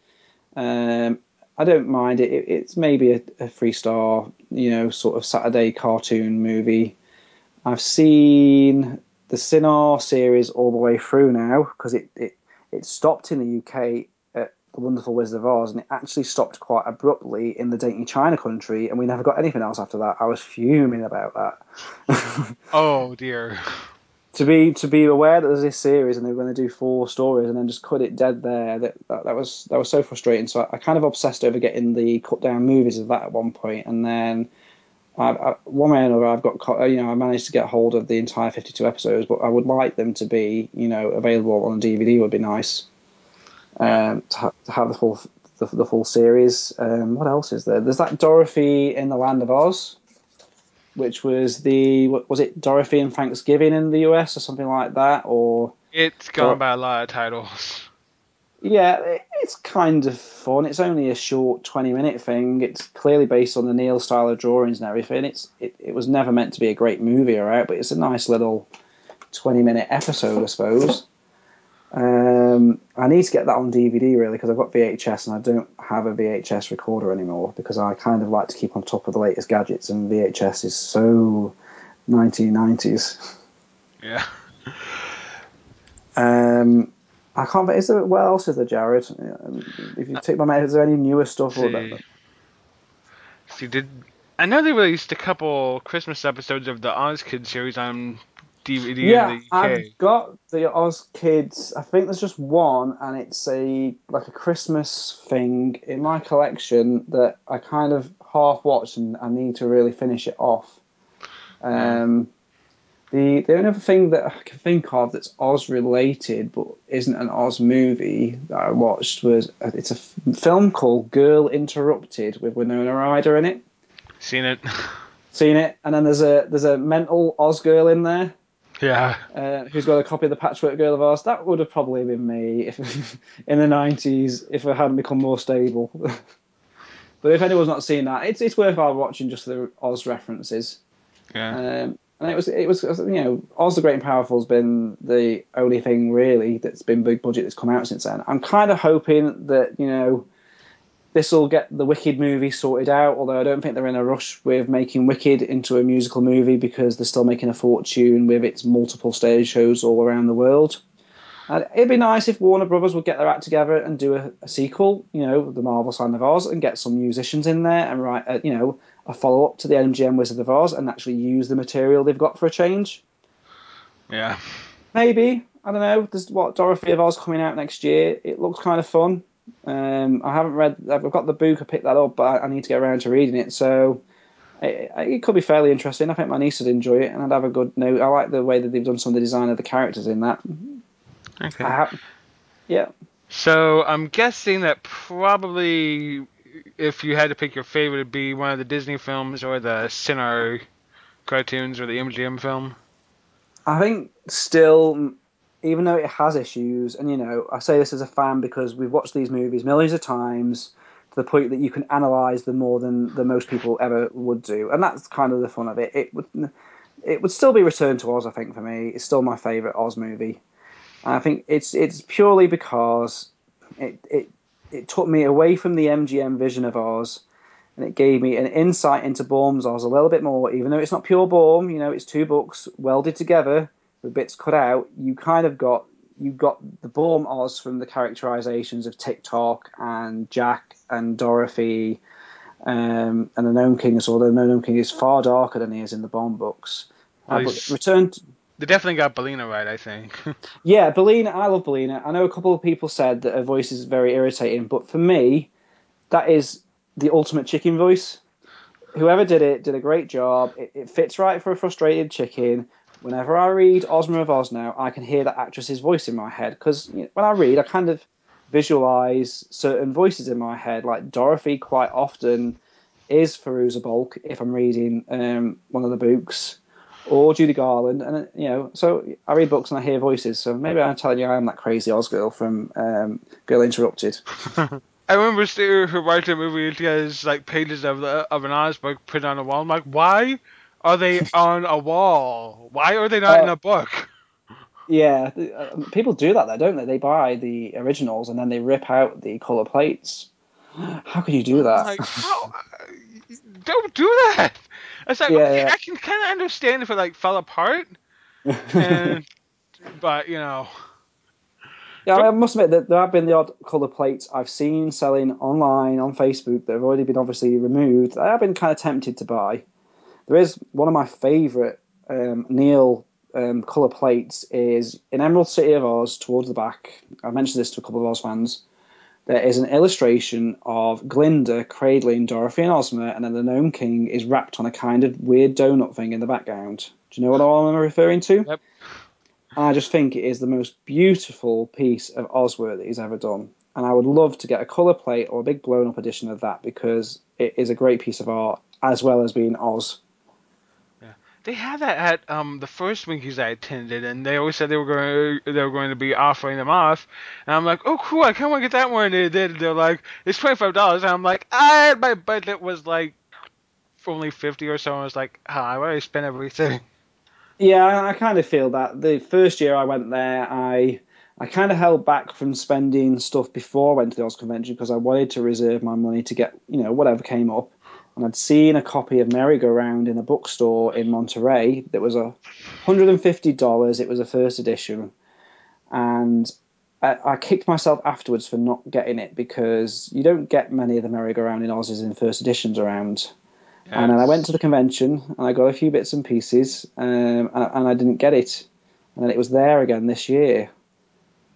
Um, I don't mind it. it it's maybe a, a three star, you know, sort of Saturday cartoon movie. I've seen the Cinar series all the way through now because it, it, it stopped in the UK at The Wonderful Wizard of Oz and it actually stopped quite abruptly in the dainty China country and we never got anything else after that. I was fuming about that. [laughs] oh dear to be to be aware that there's this series and they were going to do four stories and then just cut it dead there that that, that was that was so frustrating. So I, I, kind of obsessed over getting the cut down movies of that at one point and then I, I, one way or another I've got you know I managed to get hold of the entire 52 episodes but I would like them to be you know available on DVD would be nice um, to, ha- to have the full the, the full series. Um, what else is there? There's that Dorothy in the Land of Oz which was the was it Dorothy and Thanksgiving in the US or something like that, or it's gone or, by a lot of titles. Yeah, it's kind of fun. It's only a short twenty minute thing. It's clearly based on the Neill style of drawings and everything. It's it, it was never meant to be a great movie, alright, but it's a nice little twenty minute episode, I suppose. Um, I need to get that on DVD really because I've got VHS and I don't have a VHS recorder anymore because I kind of like to keep on top of the latest gadgets and VHS is so 1990s. Yeah. um, I can't. Is there what else is there, Jared? If you take my mind, is there any newer stuff? See, or that, see, did I know they released a couple Christmas episodes of the Oz Kids series on DVD yeah, in the UK. I've got the Oz Kids. I think there's just one, and it's a like a Christmas thing in my collection that I kind of half watched, and I need to really finish it off. Um, The the only other thing that I can think of that's Oz related but isn't an Oz movie that I watched was uh, it's a film called Girl Interrupted with Winona Ryder in it. Seen it? [laughs] Seen it, and then there's a there's a mental Oz girl in there yeah. uh, who's got a copy of the Patchwork Girl of Oz. That would have probably been me if [laughs] in the nineties if I hadn't become more stable. [laughs] but if anyone's not seen that, it's it's worthwhile watching just the Oz references. Yeah. Um, and it was it was you know Oz the Great and Powerful has been the only thing really that's been big budget that's come out since then. I'm kind of hoping that you know this will get the Wicked movie sorted out. Although I don't think they're in a rush with making Wicked into a musical movie because they're still making a fortune with its multiple stage shows all around the world. And it'd be nice if Warner Brothers would get their act together and do a, a sequel, you know, The Marvelous Land of Oz, and get some musicians in there and write, a, you know, a follow up to the MGM Wizard of Oz and actually use the material they've got for a change. Yeah. Maybe I don't know. There's what Dorothy of Oz coming out next year. It looks kind of fun. Um, I haven't read. I've got the book. I picked that up, but I, I need to get around to reading it. So it, it, could be fairly interesting. I think my niece would enjoy it, and I'd have a good note. I like the way that they've done some of the design of the characters in that. Okay. Have, yeah. So I'm guessing that probably, if you had to pick your favorite, it'd be one of the Disney films or the Cinar cartoons or the MGM film. I think still, even though it has issues, and you know, I say this as a fan because we've watched these movies millions of times to the point that you can analyze them more than the most people ever would do, and that's kind of the fun of it. It would, it would still be Return to Oz. I think for me, it's still my favorite Oz movie. And I think it's it's purely because it it it took me away from the MGM vision of Oz, and it gave me an insight into Baum's Oz a little bit more. Even though it's not pure Baum, you know, it's two books welded together with bits cut out. You kind of got you got the Baum Oz from the characterizations of Tik-Tok and Jack and Dorothy. Um, and the Gnome King is although the Gnome King is far darker than he is in the Baum books. Uh, but he's- Return They definitely got Billina right, I think. [laughs] Yeah, Billina, I love Billina. I know a couple of people said that her voice is very irritating, but for me, that is the ultimate chicken voice. Whoever did it did a great job. It, it fits right for a frustrated chicken. Whenever I read Ozma of Oz now, I can hear that actress's voice in my head because you know, when I read, I kind of visualize certain voices in my head. Like Dorothy, quite often is Fairuza Balk if I'm reading um, one of the books or Judy Garland, and you know, so I read books and I hear voices. So maybe I'm telling you, I am that crazy Oz girl from um, Girl Interrupted. [laughs] I remember seeing her write a movie. She has like pages of the of an Oz book put on a wall. I'm like, why are they [laughs] on a wall? Why are they not Uh, in a book? Yeah, uh, people do that though, don't they? They buy the originals and then they rip out the color plates. How could you do that? like, [laughs] how? Don't do that. It's like, Yeah, okay, yeah. I can kind of understand if it like fell apart, and [laughs] but you know, Yeah, I must admit that there have been the odd colour plates I've seen selling online on Facebook that have already been obviously removed. I have been kind of tempted to buy. There is one of my favourite um, Neill um, colour plates is in Emerald City of Oz towards the back. I mentioned this to a couple of Oz fans. There is an illustration of Glinda cradling Dorothy and Ozma, and then the Gnome King is wrapped on a kind of weird donut thing in the background. Do you know what I'm referring to? Yep. And I just think it is the most beautiful piece of Oz work that he's ever done. And I would love to get a colour plate or a big blown up edition of that because it is a great piece of art as well as being Oz. They had that at um the first Winkies I attended, and they always said they were going they were going to be offering them off, and I'm like, oh cool, I kind of want to get that one. And they did. They're like, it's twenty five dollars, and I'm like, I my budget was like only fifty or so. And I was like, ah, I already spent everything. Yeah, I, I kind of feel that. The first year I went there, I I kind of held back from spending stuff before I went to the Oz convention because I wanted to reserve my money to get you know whatever came up. And I'd seen a copy of Merry Go Round in a bookstore in Monterey that was a hundred and fifty dollars. It was a first edition, and I, I kicked myself afterwards for not getting it because you don't get many of the Merry Go Round in Oz's in first editions around. And then I went to the convention and I got a few bits and pieces, um, and, and I didn't get it. And then it was there again this year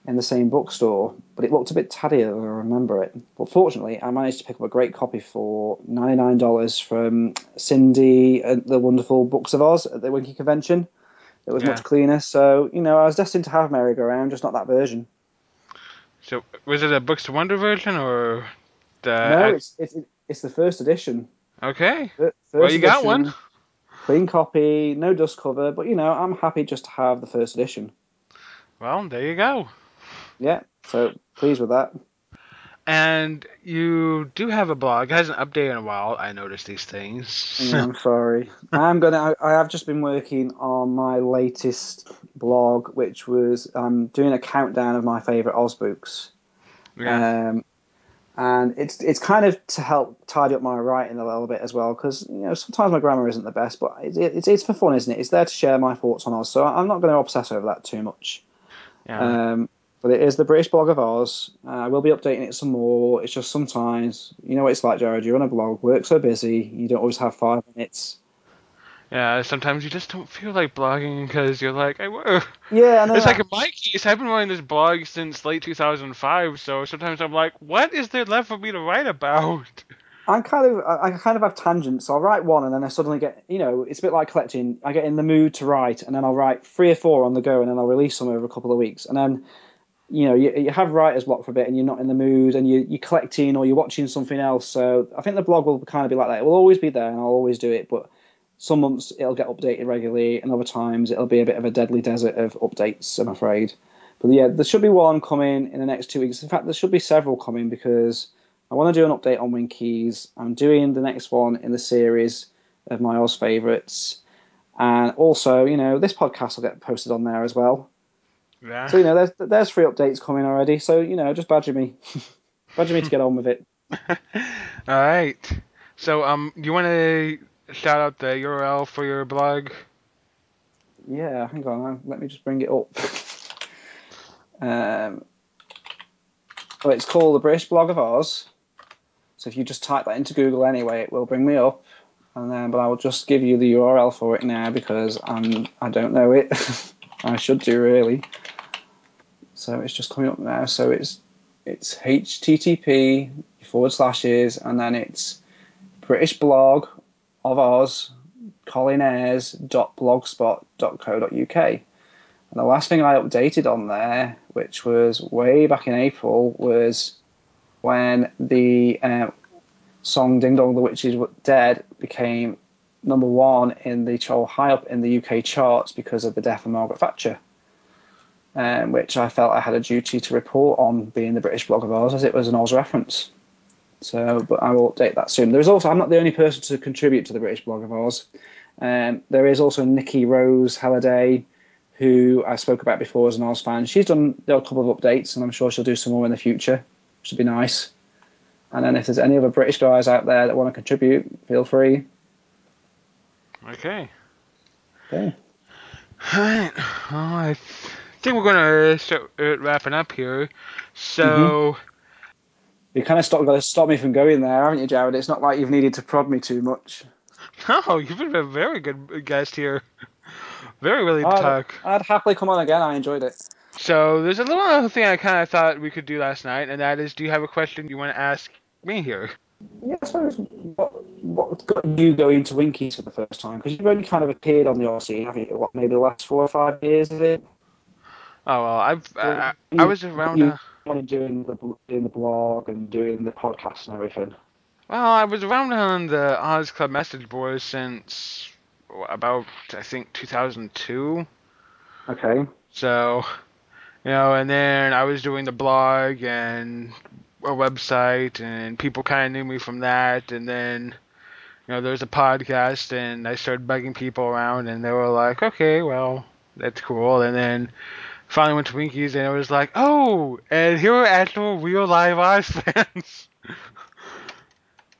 in the same bookstore, but it looked a bit tatty as I remember it. But fortunately, I managed to pick up a great copy for $99 from Cindy at the Wonderful Books of Oz at the Winkie Convention. It was Yeah. much cleaner. So you know, I was destined to have merry-go-round, just not that version. So was it a Books to Wonder version or the? no, it's it's it's the first edition. okay. Fir- First Well, you got edition, one. Clean copy, no dust cover, but you know, I'm happy just to have the first edition. Well, there you go. Yeah, so pleased with that. And you do have a blog. It hasn't updated in a while. I noticed these things. Yeah, I'm sorry. I'm gonna. I, I have just been working on my latest blog, which was I'm doing a countdown of my favorite Oz books. yeah. Um, and it's it's kind of to help tidy up my writing a little bit as well, because you know sometimes my grammar isn't the best, but it's it's it's for fun, isn't it? It's there to share my thoughts on Oz, so I'm not going to obsess over that too much. yeah. Um, but it is the British blog of. Uh, I will be updating it some more. It's just sometimes, you know what it's like, Jared. You're on a blog, work so busy, you don't always have five minutes. Yeah, sometimes you just don't feel like blogging because you're like, I, work. Yeah, I [laughs] know. it's like in my case, I've been running this blog since late 2005, so sometimes I'm like, what is there left for me to write about? I'm kind of I I kind of have tangents. I'll write one and then I suddenly get you know it's a bit like collecting. I get in the mood to write and then I'll write three or four on the go and then I'll release them over a couple of weeks and then you know you, you have writer's block for a bit and you're not in the mood and you, you're collecting or you're watching something else. So I think the blog will kind of be like that. It will always be there and I'll always do it, but some months it'll get updated regularly and other times it'll be a bit of a deadly desert of updates. I'm afraid. But yeah, there should be one coming in the next two weeks. In fact, there should be several coming because I want to do an update on Winkies. I'm doing the next one in the series of my Oz favourites. And also, you know, this podcast will get posted on there as well. Yeah. So, you know, there's there's three updates coming already. So, you know, just badger me. [laughs] badger me to get on with it. [laughs] All right. So, um, you want to shout out the URL for your blog? Yeah, hang on. Let me just bring it up. [laughs] um, well, it's called the British Blog of Oz. So if you just type that into Google anyway, it will bring me up. And then, but I will just give you the URL for it now because I'm I don't know it. I should do really. So it's just coming up now. So it's it's http forward slashes and then it's British blog of Oz colinayres.blogspot.co.uk. And the last thing I updated on there, which was way back in April, was when the uh, song Ding Dong the Witch is Dead became number one in the troll high up in the UK charts because of the death of Margaret Thatcher. Um, which I felt I had a duty to report on being the British blog of Oz as it was an Oz reference. So, but I will update that soon. There's also I'm not the only person to contribute to the British blog of Oz. Um, there is also Nikki Rose Halliday, who I spoke about before as an Oz fan. She's done a couple of updates, and I'm sure she'll do some more in the future, which would be nice. And then if there's any other British guys out there that want to contribute, feel free. Okay. Okay. All right. Well, I think we're gonna start uh, wrapping up here. So, You kind of stopped, got to stop me from going there, haven't you, Jared? It's not like you've needed to prod me too much. [laughs] no, you've been a very good guest here. Very willing to I'd, talk. I'd happily come on again. I enjoyed it. So, there's a little other thing I kind of thought we could do last night, and that is, do you have a question you want to ask me here? Yeah, I suppose what, what got you going to Winkies for the first time? Because you've only kind of appeared on the RC, haven't you? What, maybe the last four or five years, is it? Oh well, I've I, I, You- I was around. you- Uh, doing the doing the blog and doing the podcast and everything. well, I was around on the Oz Club message boards since about I think 2002. Okay. So, you know, and then I was doing the blog and a website, and people kind of knew me from that. And then, you know, there was a podcast, and I started bugging people around, and they were like, okay, well, that's cool. And then finally went to Winkies, and it was like, oh, and here are actual real live Oz [laughs] fans.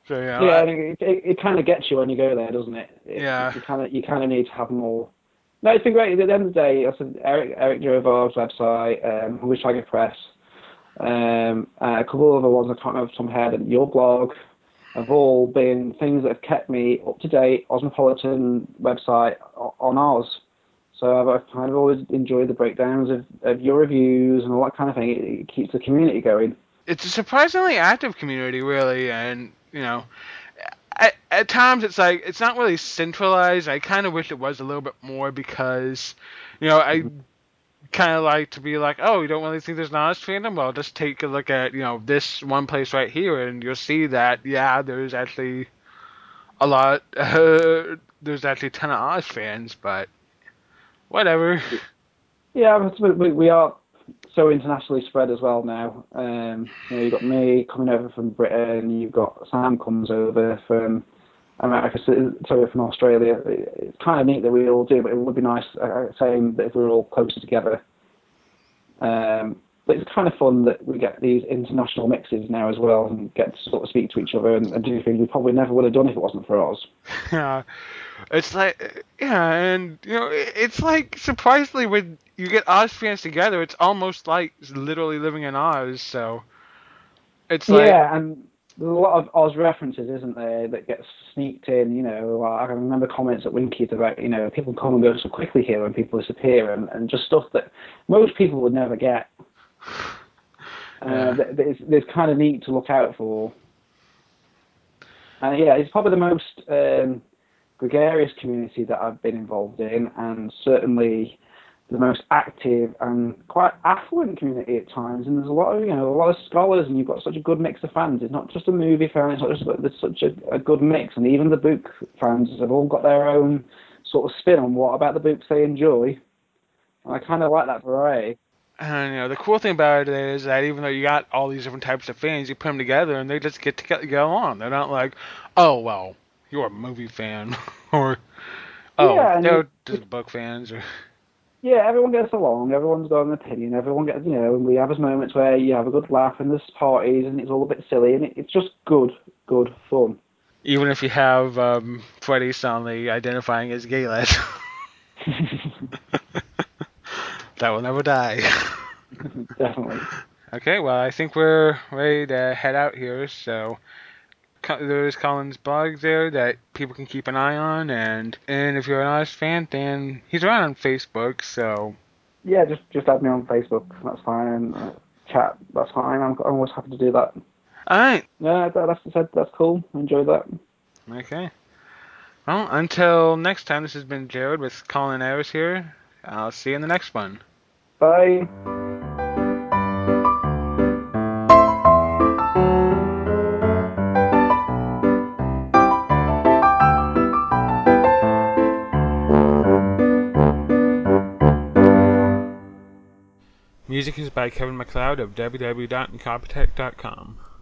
so, you know, yeah, I- I think it, it, it kind of gets you when you go there, doesn't it? it Yeah. You kind of you kind of need to have more. No, it's been great. At the end of the day, I said Eric Eric Gjovaag's website, um, Hungry Tiger Press, um, uh, a couple of other ones I can't remember from head, and your blog have all been things that have kept me up to date. Osmopolitan website on Oz. So I've, I've kind of always enjoyed the breakdowns of, of your reviews and all that kind of thing. It, it keeps the community going. it's a surprisingly active community, really, and you know, at, at times it's like it's not really centralized. I kind of wish it was a little bit more because, you know, I kind of like to be like, oh, you don't really think there's a fandom? Well, just take a look at you know this one place right here, and you'll see that yeah, there's actually a lot. Uh, [laughs] there's actually a ton of Oz fans, but whatever. Yeah, but we, we are so internationally spread as well now. Um, you know, you've got me coming over from Britain, you've got Sam comes over from America, sorry, from Australia. It's kind of neat that we all do, but it would be nice uh, saying that if we were all closer together. Um, but it's kind of fun that we get these international mixes now as well and get to sort of speak to each other and, and do things we probably never would have done if it wasn't for Oz. [laughs] Yeah, it's like yeah, and you know, it's like surprisingly when you get Oz fans together, it's almost like literally living in Oz. So it's like yeah, and there's a lot of Oz references, isn't there, that get sneaked in. You know, I remember comments at Winkies about you know people come and go so quickly here when people disappear, and, and just stuff that most people would never get. Uh, is, that's kind of neat to look out for. And yeah, it's probably the most um, gregarious community that I've been involved in, and certainly the most active and quite affluent community at times. And there's a lot of you know a lot of scholars, and you've got such a good mix of fans. It's not just a movie fan; it's not just there's such a, a good mix, and even the book fans have all got their own sort of spin on what about the books they enjoy. And I kind of like that variety. And you know, the cool thing about it is that even though you got all these different types of fans, you put them together and they just get to get, get along. They're not like, oh well, you're a movie fan, [laughs] or oh, yeah, they're just book fans, or Yeah, everyone gets along. Everyone's got an opinion. Everyone gets, you know, and we have those moments where you have a good laugh and there's parties and it's all a bit silly and it, it's just good, good fun. even if you have um, Freddie suddenly identifying as gay lad. [laughs] that will never die. [laughs] Definitely. Okay, well, I think we're ready to head out here. So there's Colin's blog there that people can keep an eye on, and and if you're an Oz fan, then he's around on Facebook. So Yeah, just just add me on Facebook. That's fine. Uh, chat. That's fine. I'm, I'm always happy to do that. all right, Yeah, that, that's said. That's cool. Enjoy that. okay. Well, until next time, this has been Jared with Colin Ayres here. I'll see you in the next one. Bye. Music is by Kevin MacLeod of www.incompetech.com.